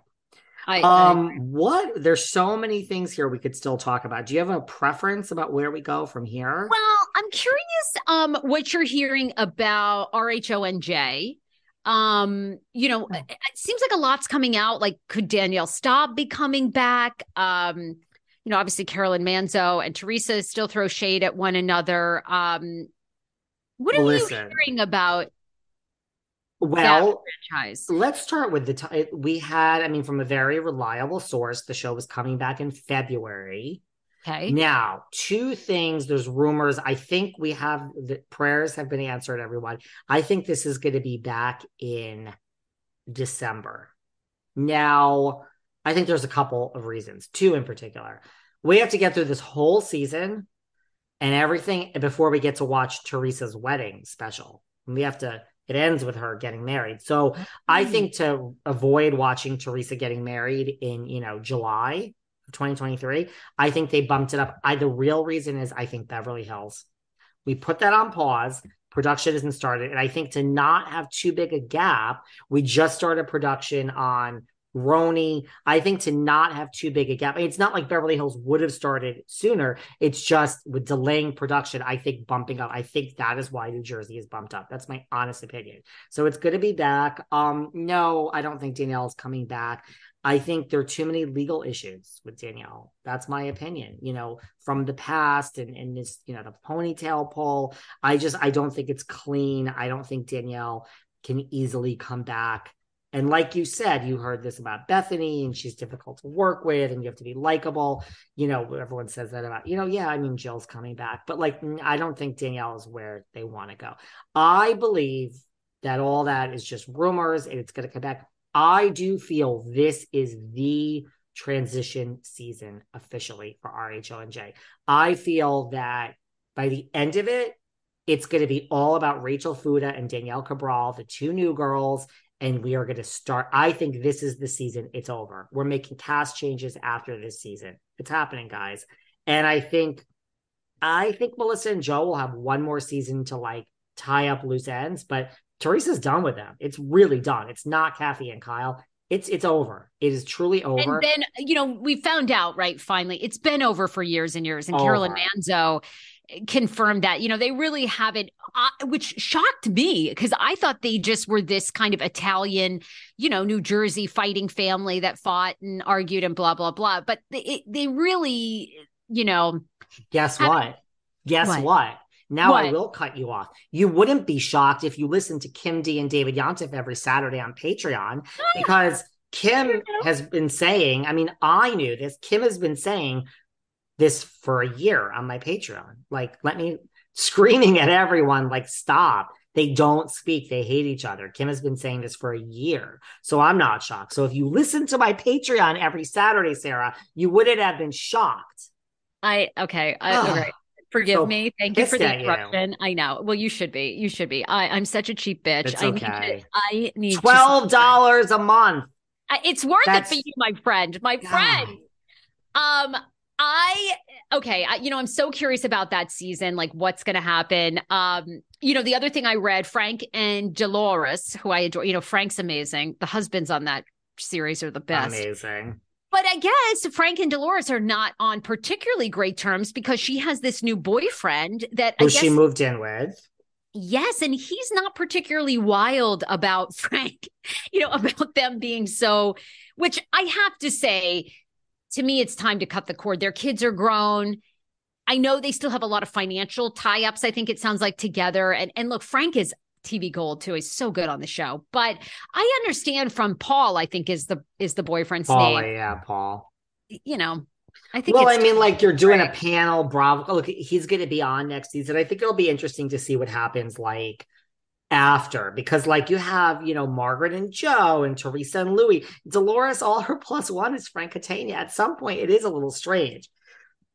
I, um, I what? There's so many things here we could still talk about. Do you have a preference about where we go from here? Well, I'm curious. Um, what you're hearing about RHONJ? Um, you know, it, it seems like a lot's coming out. Like, could Danielle Staub be coming back? Um, you know, obviously Caroline Manzo and Teresa still throw shade at one another. Um, what are Listen, you hearing about? Well, franchise? let's start with the time we had. I mean, from a very reliable source, the show was coming back in February. Okay. Now, two things. There's rumors. I think we have the prayers have been answered. Everyone. I think this is going to be back in December. Now, I think there's a couple of reasons, two in particular. We have to get through this whole season and everything before we get to watch Teresa's wedding special. We have to, it ends with her getting married. So mm-hmm. I think to avoid watching Teresa getting married in, you know, July of 2023, I think they bumped it up. I, the real reason is I think Beverly Hills. We put that on pause production isn't started. And I think to not have too big a gap, we just started production on RHONY. I think to not have too big a gap. It's not like Beverly Hills would have started sooner. It's just with delaying production, I think bumping up. I think that is why New Jersey is bumped up. That's my honest opinion. So it's good to be back. Um, no, I don't think Danielle is coming back. I think there are too many legal issues with Danielle. That's my opinion, you know, from the past and, and this, you know, the ponytail pull. I just I don't think it's clean. I don't think Danielle can easily come back and like you said, you heard this about Bethenny and she's difficult to work with, and you have to be likable. You know, everyone says that about, you know, yeah, I mean, Jill's coming back, but like, I don't think Danielle is where they want to go. I believe that all that is just rumors and it's going to come back. I do feel this is the transition season officially for RHONJ. I feel that by the end of it, it's going to be all about Rachel Fuda and Danielle Cabral, the two new girls, and we are going to start. I think this is the season. It's over. We're making cast changes after this season. It's happening, guys. And I think, I think Melissa and Joe will have one more season to like tie up loose ends, but Teresa's done with them. It's really done. It's not Kathy and Kyle. It's it's over. It is truly over. And then you know we found out right finally. It's been over for years and years. And over. Caroline Manzo confirmed that you know they really haven't uh, which shocked me because i thought they just were this kind of italian you know new jersey fighting family that fought and argued and blah blah blah but they, they really you know guess what guess what, what? Now what? I will cut you off. You wouldn't be shocked if you listened to Kim D and David Yontef every Saturday on Patreon because Kim has been saying, I mean, I knew this. Kim has been saying this for a year on my Patreon. Like, let me screaming at everyone, like, stop. They don't speak. They hate each other. Kim has been saying this for a year. So I'm not shocked. So if you listen to my Patreon every Saturday, Sarah, you wouldn't have been shocked. I, okay. I, okay. Forgive so me. Thank you for the interruption. You. I know. Well, you should be. You should be. I, I'm such a cheap bitch. It's okay. I need, to, I need twelve dollars a month It's worth That's- it for you, my friend. My God. friend. Um, I okay, I, you know, I'm so curious about that season, like what's going to happen. Um, you know, the other thing I read, Frank and Dolores, who I adore. You know, Frank's amazing. The husbands on that series are the best. Amazing. But I guess Frank and Dolores are not on particularly great terms because she has this new boyfriend that I Who guess she moved in with. Yes, and he's not particularly wild about [laughs] Frank, you know, about them being so, which I have to say, to me, it's time to cut the cord. Their kids are grown. I know they still have a lot of financial tie-ups, I think it sounds like together. And and look, Frank is TV gold too. He's so good on the show. But I understand from Paul, I think is the is the boyfriend's Paul, name. yeah, Paul. You know, I think Well, I mean, like you're doing a panel. Bravo. Look, he's going to be on next season. I think it'll be interesting to see what happens like after because, like, you have you know Margaret and Joe and Teresa and Louie. Dolores, all her plus one is Frank Catania. At some point, it is a little strange.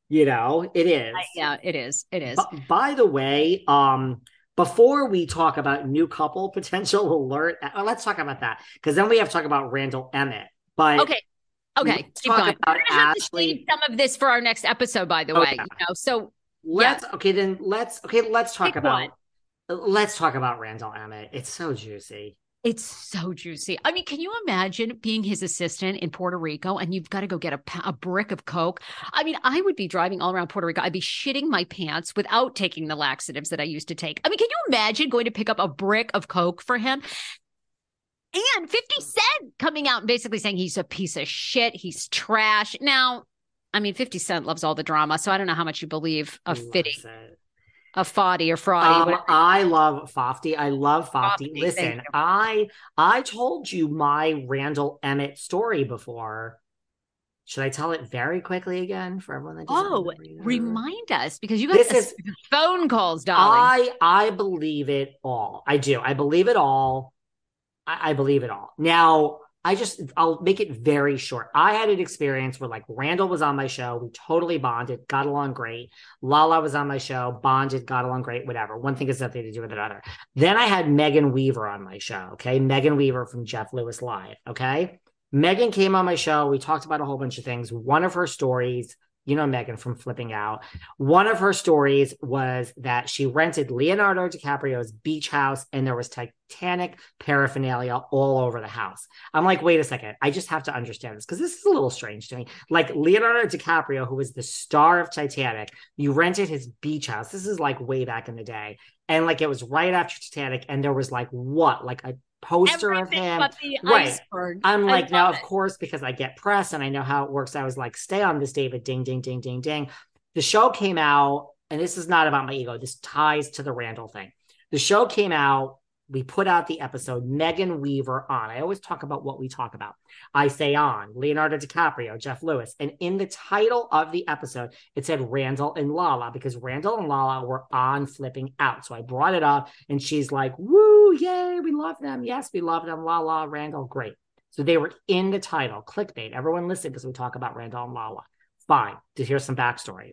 You know, it is. yeah, it is. It is. By the way, um, before we talk about new couple potential [laughs] alert, uh, let's talk about that because then we have to talk about Randall Emmett. But Okay. Okay. Keep going. about We're gonna have to Ashley- some of this for our next episode, by the Oh, way. You know, so let's okay then let's okay let's talk Pick about let's talk about Randall Emmett. It's so juicy. it's so juicy. I mean, can you imagine being his assistant in Puerto Rico and you've got to go get a, a brick of Coke? I mean, I would be driving all around Puerto Rico. I'd be shitting my pants without taking the laxatives that I used to take. I mean, can you imagine going to pick up a brick of Coke for him? And 50 mm. Cent coming out and basically saying he's a piece of shit. He's trash. Now, I mean, 50 Cent loves all the drama. So I don't know how much you believe of Fitty, it. Of Foddy or Fraudy. Um. I love Fofty. I love Fofty. Fofty, Listen. I I told you my Randall Emmett story before. Should I tell it very quickly again for everyone that Oh, remind us because you got this is- phone calls, darling. I I believe it all. I do. I believe it all. I, I believe it all. Now, I just I'll make it very short. I had an experience where like Randall was on my show. We totally bonded, got along great. Lala was on my show, bonded, got along great, whatever. One thing has nothing to do with another. Then I had Megan Weaver on my show. Okay. Megan Weaver from Jeff Lewis Live. Okay. Megan came on my show. We talked about a whole bunch of things. One of her stories, you know, Megan from Flipping Out. One of her stories was that she rented Leonardo DiCaprio's beach house and there was Titanic paraphernalia all over the house. I'm like, wait a second. I just have to understand this because this is a little strange to me. Like Leonardo DiCaprio, who was the star of Titanic, you rented his beach house. This is like way back in the day. And like it was right after Titanic, and there was like what? Like a poster Everything of him. but the Right. iceberg. I'm like, now, love of course, because I get press and I know how it works, I was like, stay on this, David. Ding, ding, ding, ding, ding. The show came out, and this is not about my ego. This ties to the Randall thing. The show came out. We put out the episode, Megan Weaver on. I always talk about what we talk about. I say on Leonardo DiCaprio, Jeff Lewis. And in the title of the episode, it said Randall and Lala because Randall and Lala were on flipping out. So I brought it up and she's like, woo, yay, we love them. Yes, we love them. Lala, Randall, great. So they were in the title, clickbait. Everyone listen because we talk about Randall and Lala. Fine. To hear some backstory.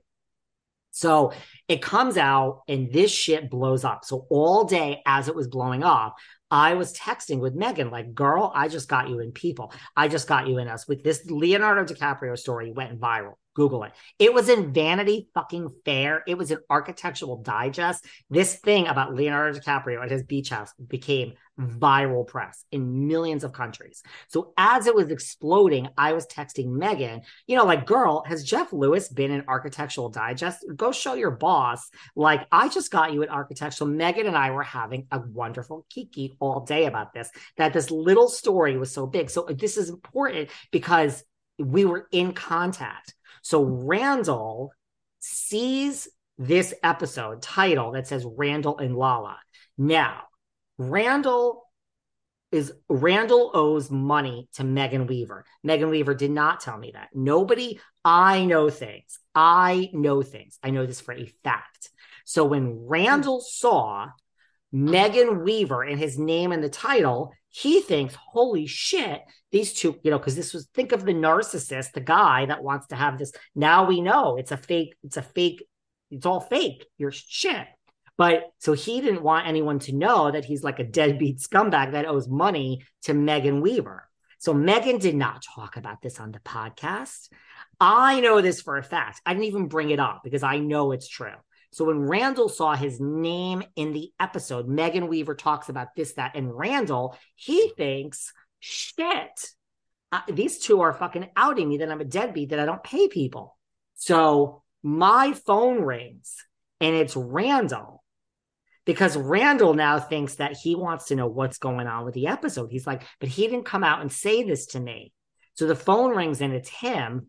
So it comes out and this shit blows up. So all day as it was blowing up, I was texting with Megan, like, girl, I just got you in people. I just got you in us with this Leonardo DiCaprio story went viral. Google it. It was in Vanity fucking Fair. It was in Architectural Digest. This thing about Leonardo DiCaprio at his beach house became viral press in millions of countries. So as it was exploding, I was texting Megan, you know, like, girl, has Jeff Lewis been in Architectural Digest? Go show your boss. Like, I just got you at Architectural. Megan and I were having a wonderful kiki all day about this, that this little story was so big. So this is important because we were in contact. So Randall sees this episode title that says Randall and Lala. Now, Randall is Randall owes money to Megan Weaver. Megan Weaver did not tell me that. Nobody, I know things. I know things. I know this for a fact. So when Randall saw Megan Weaver and his name in the title, he thinks, holy shit, these two, you know, because this was think of the narcissist, the guy that wants to have this. Now we know it's a fake, it's a fake, it's all fake. You're shit. But so he didn't want anyone to know that he's like a deadbeat scumbag that owes money to Megan Weaver. So Megan did not talk about this on the podcast. I know this for a fact. I didn't even bring it up because I know it's true. So when Randall saw his name in the episode, Megan Weaver talks about this, that, and Randall, he thinks, shit, uh, these two are fucking outing me that I'm a deadbeat, that I don't pay people. So my phone rings and it's Randall because Randall now thinks that he wants to know what's going on with the episode. He's like, but he didn't come out and say this to me. So the phone rings and it's him.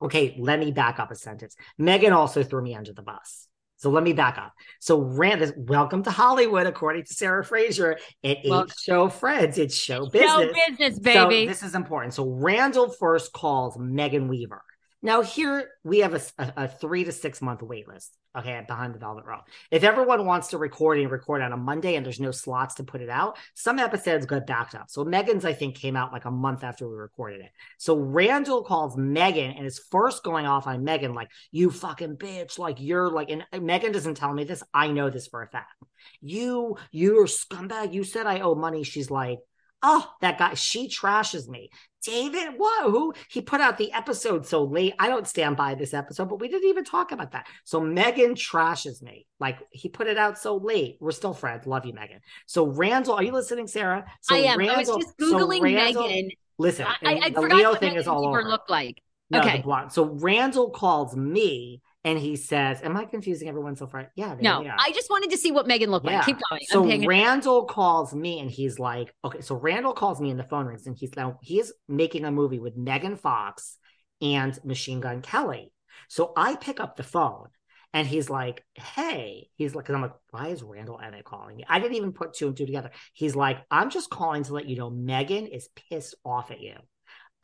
Okay, let me back up a sentence. Megan also threw me under the bus. So let me back up. So Rand, welcome to Hollywood, according to Sarah Fraser. It ain't well, show friends, it's show business. Show business, baby. So this is important. So Randall first calls Megan Weaver. Now here we have a, a, a, three to six month wait list. Okay, behind the Velvet Rope. If everyone wants to record and record on a Monday and there's no slots to put it out, some episodes get backed up. So Megan's I think came out like a month after we recorded it. So Randall calls Megan and is first going off on Megan like you fucking bitch, like you're like, and Megan doesn't tell me this. I know this for a fact. You, you're scumbag. You said I owe money. She's like, Oh, that guy, she trashes me. David, what? Who? He put out the episode so late. I don't stand by this episode, but we didn't even talk about that. So Megan trashes me. Like he put it out so late. We're still friends. Love you, Megan. So Randall, are you listening, Sarah? So I am. Randall, I was just googling so Randall, Megan. Listen, I, I, the Leo Leo thing Megan is all over. Look like no, okay. So Randall calls me and he says, "Am I confusing everyone so far?" Yeah. No, I just wanted to see what Megan looked yeah. like. Keep going. So Randall calls me, and he's like, "Okay." So Randall calls me, and the phone rings, and he's now he's making a movie with Megan Fox and Machine Gun Kelly. So I pick up the phone, and he's like, "Hey," he's like, "Cause I'm like, why is Randall Emmett calling me?" I didn't even put two and two together. He's like, "I'm just calling to let you know Megan is pissed off at you."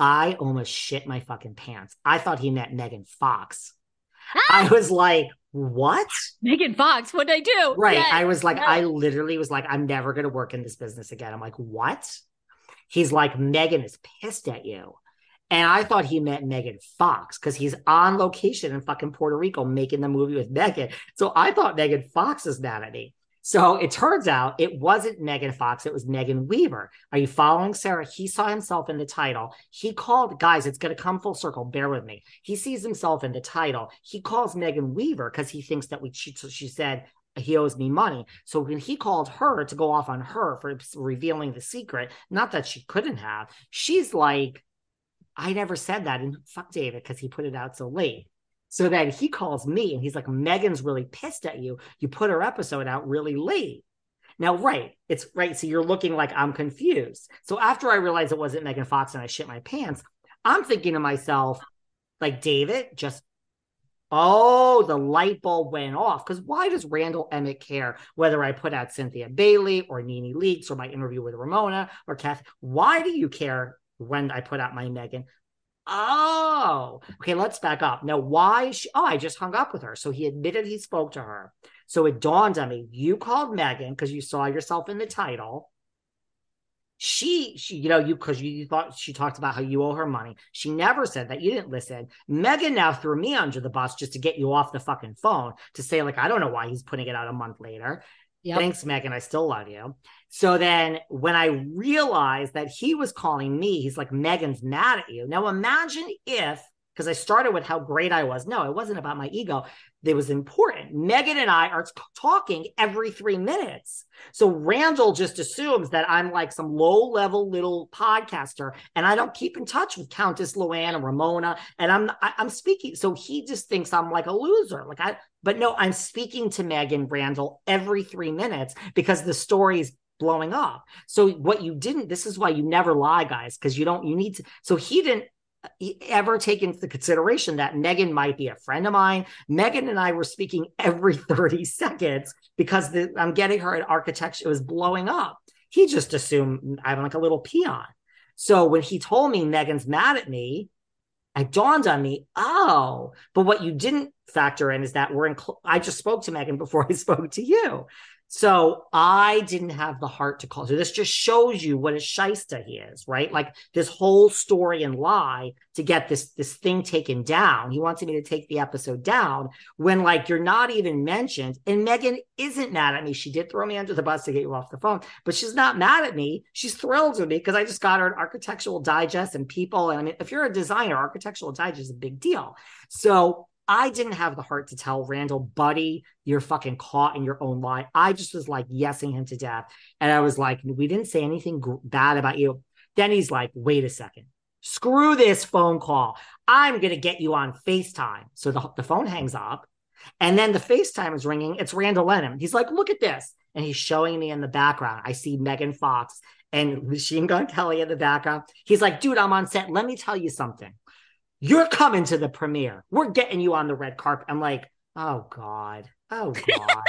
I almost shit my fucking pants. I thought he meant Megan Fox. I ah! was like, what? Megan Fox, what'd I do? Right. Yes. I was like, no. I literally was like, I'm never going to work in this business again. I'm like, what? He's like, Megan is pissed at you. And I thought he meant Megan Fox because he's on location in fucking Puerto Rico making the movie with Megan. So I thought Megan Fox is mad at me. So it turns out it wasn't Megan Fox, it was Megan Weaver. Are you following Sarah? He saw himself in the title. He called, guys, it's going to come full circle. Bear with me. He sees himself in the title. He calls Megan Weaver because he thinks that we, she, she said, he owes me money. So when he called her to go off on her for revealing the secret, not that she couldn't have, she's like, I never said that. And fuck David because he put it out so late. So then he calls me and he's like, Megan's really pissed at you. You put her episode out really late. Now, right, it's right. So you're looking like I'm confused. So after I realized it wasn't Megan Fox and I shit my pants, I'm thinking to myself, like, David, just Oh, the light bulb went off. Because why does Randall Emmett care whether I put out Cynthia Bailey or Nene Leakes or my interview with Ramona or Kath? Why do you care when I put out my Megan? Oh, okay. Let's back up. Now, why? She, oh, I just hung up with her. So he admitted he spoke to her. So it dawned on me you called Megan because you saw yourself in the title. She, she, you know, you because you, you thought she talked about how you owe her money. She never said that. You didn't listen. Megan now threw me under the bus just to get you off the fucking phone to say, like, I don't know why he's putting it out a month later. Yep. Thanks, Megan. I still love you. So then when I realized that he was calling me, he's like, Megan's mad at you. Now imagine if, because I started with how great I was. No, it wasn't about my ego. It was important. Megan and I are talking every three minutes. So Randall just assumes that I'm like some low level little podcaster and I don't keep in touch with Countess Luann and Ramona. And I'm, I, I'm speaking. So he just thinks I'm like a loser. Like I, but no, I'm speaking to Megan Randall every three minutes because the story's blowing up. So what you didn't, this is why you never lie, guys, because you don't, you need to. So he didn't ever take into consideration that Megan might be a friend of mine. Megan and I were speaking every [laughs] 30 seconds because the, I'm getting her at architecture. It was blowing up. He just assumed I'm like a little peon. So when he told me Megan's mad at me, it dawned on me, oh, but what you didn't factor in is that we're in, cl- I just spoke to Megan before I [laughs] spoke to you. So I didn't have the heart to call. So this just shows you what a shyster he is, right? Like this whole story and lie to get this this thing taken down. He wants me to take the episode down when like you're not even mentioned. And Megan isn't mad at me. She did throw me under the bus to get you off the phone, but she's not mad at me. She's thrilled with me because I just got her an architectural digest and people. And I mean, if you're a designer, architectural digest is a big deal. So I didn't have the heart to tell Randall, buddy, you're fucking caught in your own lie. I just was like yesing him to death. And I was like, we didn't say anything g- bad about you. Then he's like, wait a second. Screw this phone call. I'm going to get you on FaceTime. So the, the phone hangs up. And then the FaceTime is ringing. It's Randall Lenham. He's like, look at this. And he's showing me in the background. I see Megan Fox and Machine Gun Kelly in the background. He's like, dude, I'm on set. Let me tell you something you're coming to the premiere. We're getting you on the red carpet. I'm like, oh God. Oh [laughs] God.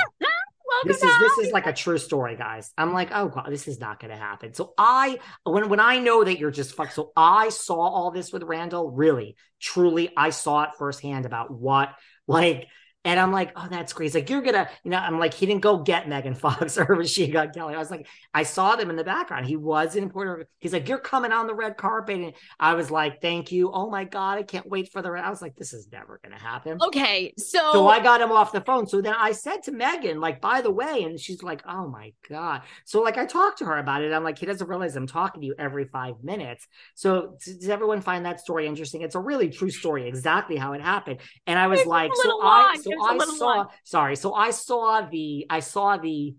this is this is like a true story, guys. I'm like, oh God, this is not gonna happen. So I when when I know that you're just fucked, so I saw all this with Randall, really, truly, I saw it firsthand about what like and I'm like, oh, that's great. He's like, you're gonna, you know, I'm like, he didn't go get Megan Fox [laughs] or Gun Kelly. I was like, I saw them in the background. He was in Puerto. He's like, you're coming on the red carpet. And I was like, thank you. Oh my God, I can't wait for the red. I was like, this is never gonna happen. Okay. So So I got him off the phone. So then I said to Megan, like, by the way, and she's like, oh my God. So like I talked to her about it. I'm like, he doesn't realize I'm talking to you every five minutes. So does everyone find that story interesting? It's a really true story, exactly how it happened. And I was like, so I line. So I saw line. sorry so i saw the i saw the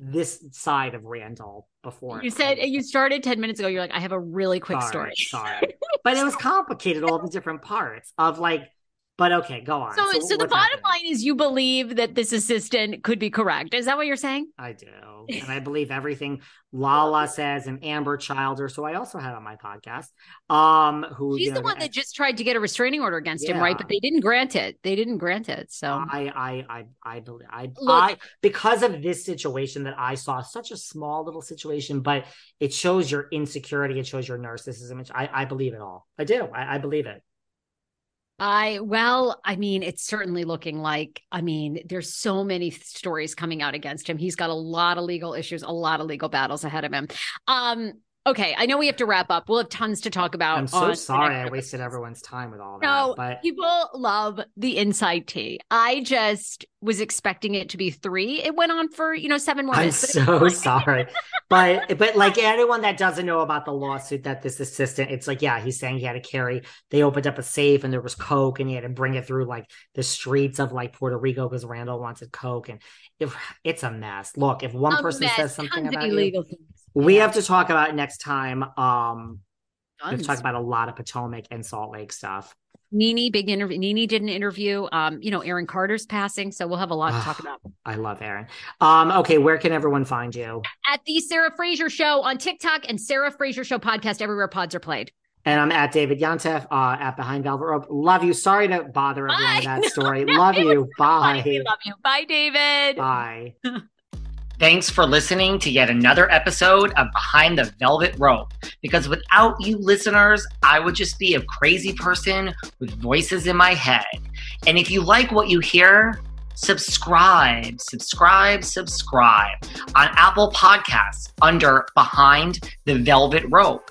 this side of randall before you said you started 10 minutes ago. You're like, I have a really quick sorry, story. sorry [laughs] but it was complicated all the different parts of like but okay go on So, so, the bottom happening? line is you believe that this assistant could be correct. Is that what you're saying? i do and i believe everything lala says and amber childer so i also had on my podcast um who She's you know, the one that just tried to get a restraining order against him, right? But they didn't grant it. They didn't grant it. So I, I, I, I believe, I, Look- I, because of this situation that I saw, such a small little situation, but it shows your insecurity, it shows your narcissism. I, I believe it all. I do. I, I believe it. I, well, I mean, it's certainly looking like, I mean, there's so many stories coming out against him. He's got a lot of legal issues, a lot of legal battles ahead of him. Um, okay, I know we have to wrap up. We'll have tons to talk about. I'm so sorry I wasted everyone's time with all that. No, but people love the inside tea. I just was expecting it to be three. It went on for, you know, seven more I'm minutes. so [laughs] sorry. But but like anyone that doesn't know about the lawsuit that this assistant, it's like, yeah, he's saying he had to carry, they opened up a safe and there was coke and he had to bring it through like the streets of like Puerto Rico because Randall wanted coke and it, it's a mess. Look, if one A person mess, says something tons about you, illegal things. We Yeah. have to talk about it next time. Um we have to Tons. talk about a lot of Potomac and Salt Lake stuff. Nene big interview. Nene did an interview. Um, you know, Aaron Carter's passing, so we'll have a lot to talk about. I love Aaron. Um, okay, where can everyone find you? At the Sarah Fraser Show on TikTok and Sarah Fraser Show podcast everywhere pods are played. And I'm at David Yontef, uh, at Behind Velvet Rope. Love you. Sorry to bother everyone with that story. [laughs] Love you. Bye. we love you. Bye, David. Bye. [laughs] Thanks for listening to yet another episode of Behind the Velvet Rope. Because without you listeners, I would just be a crazy person with voices in my head. And if you like what you hear, subscribe, subscribe, subscribe on Apple Podcasts under Behind the Velvet Rope.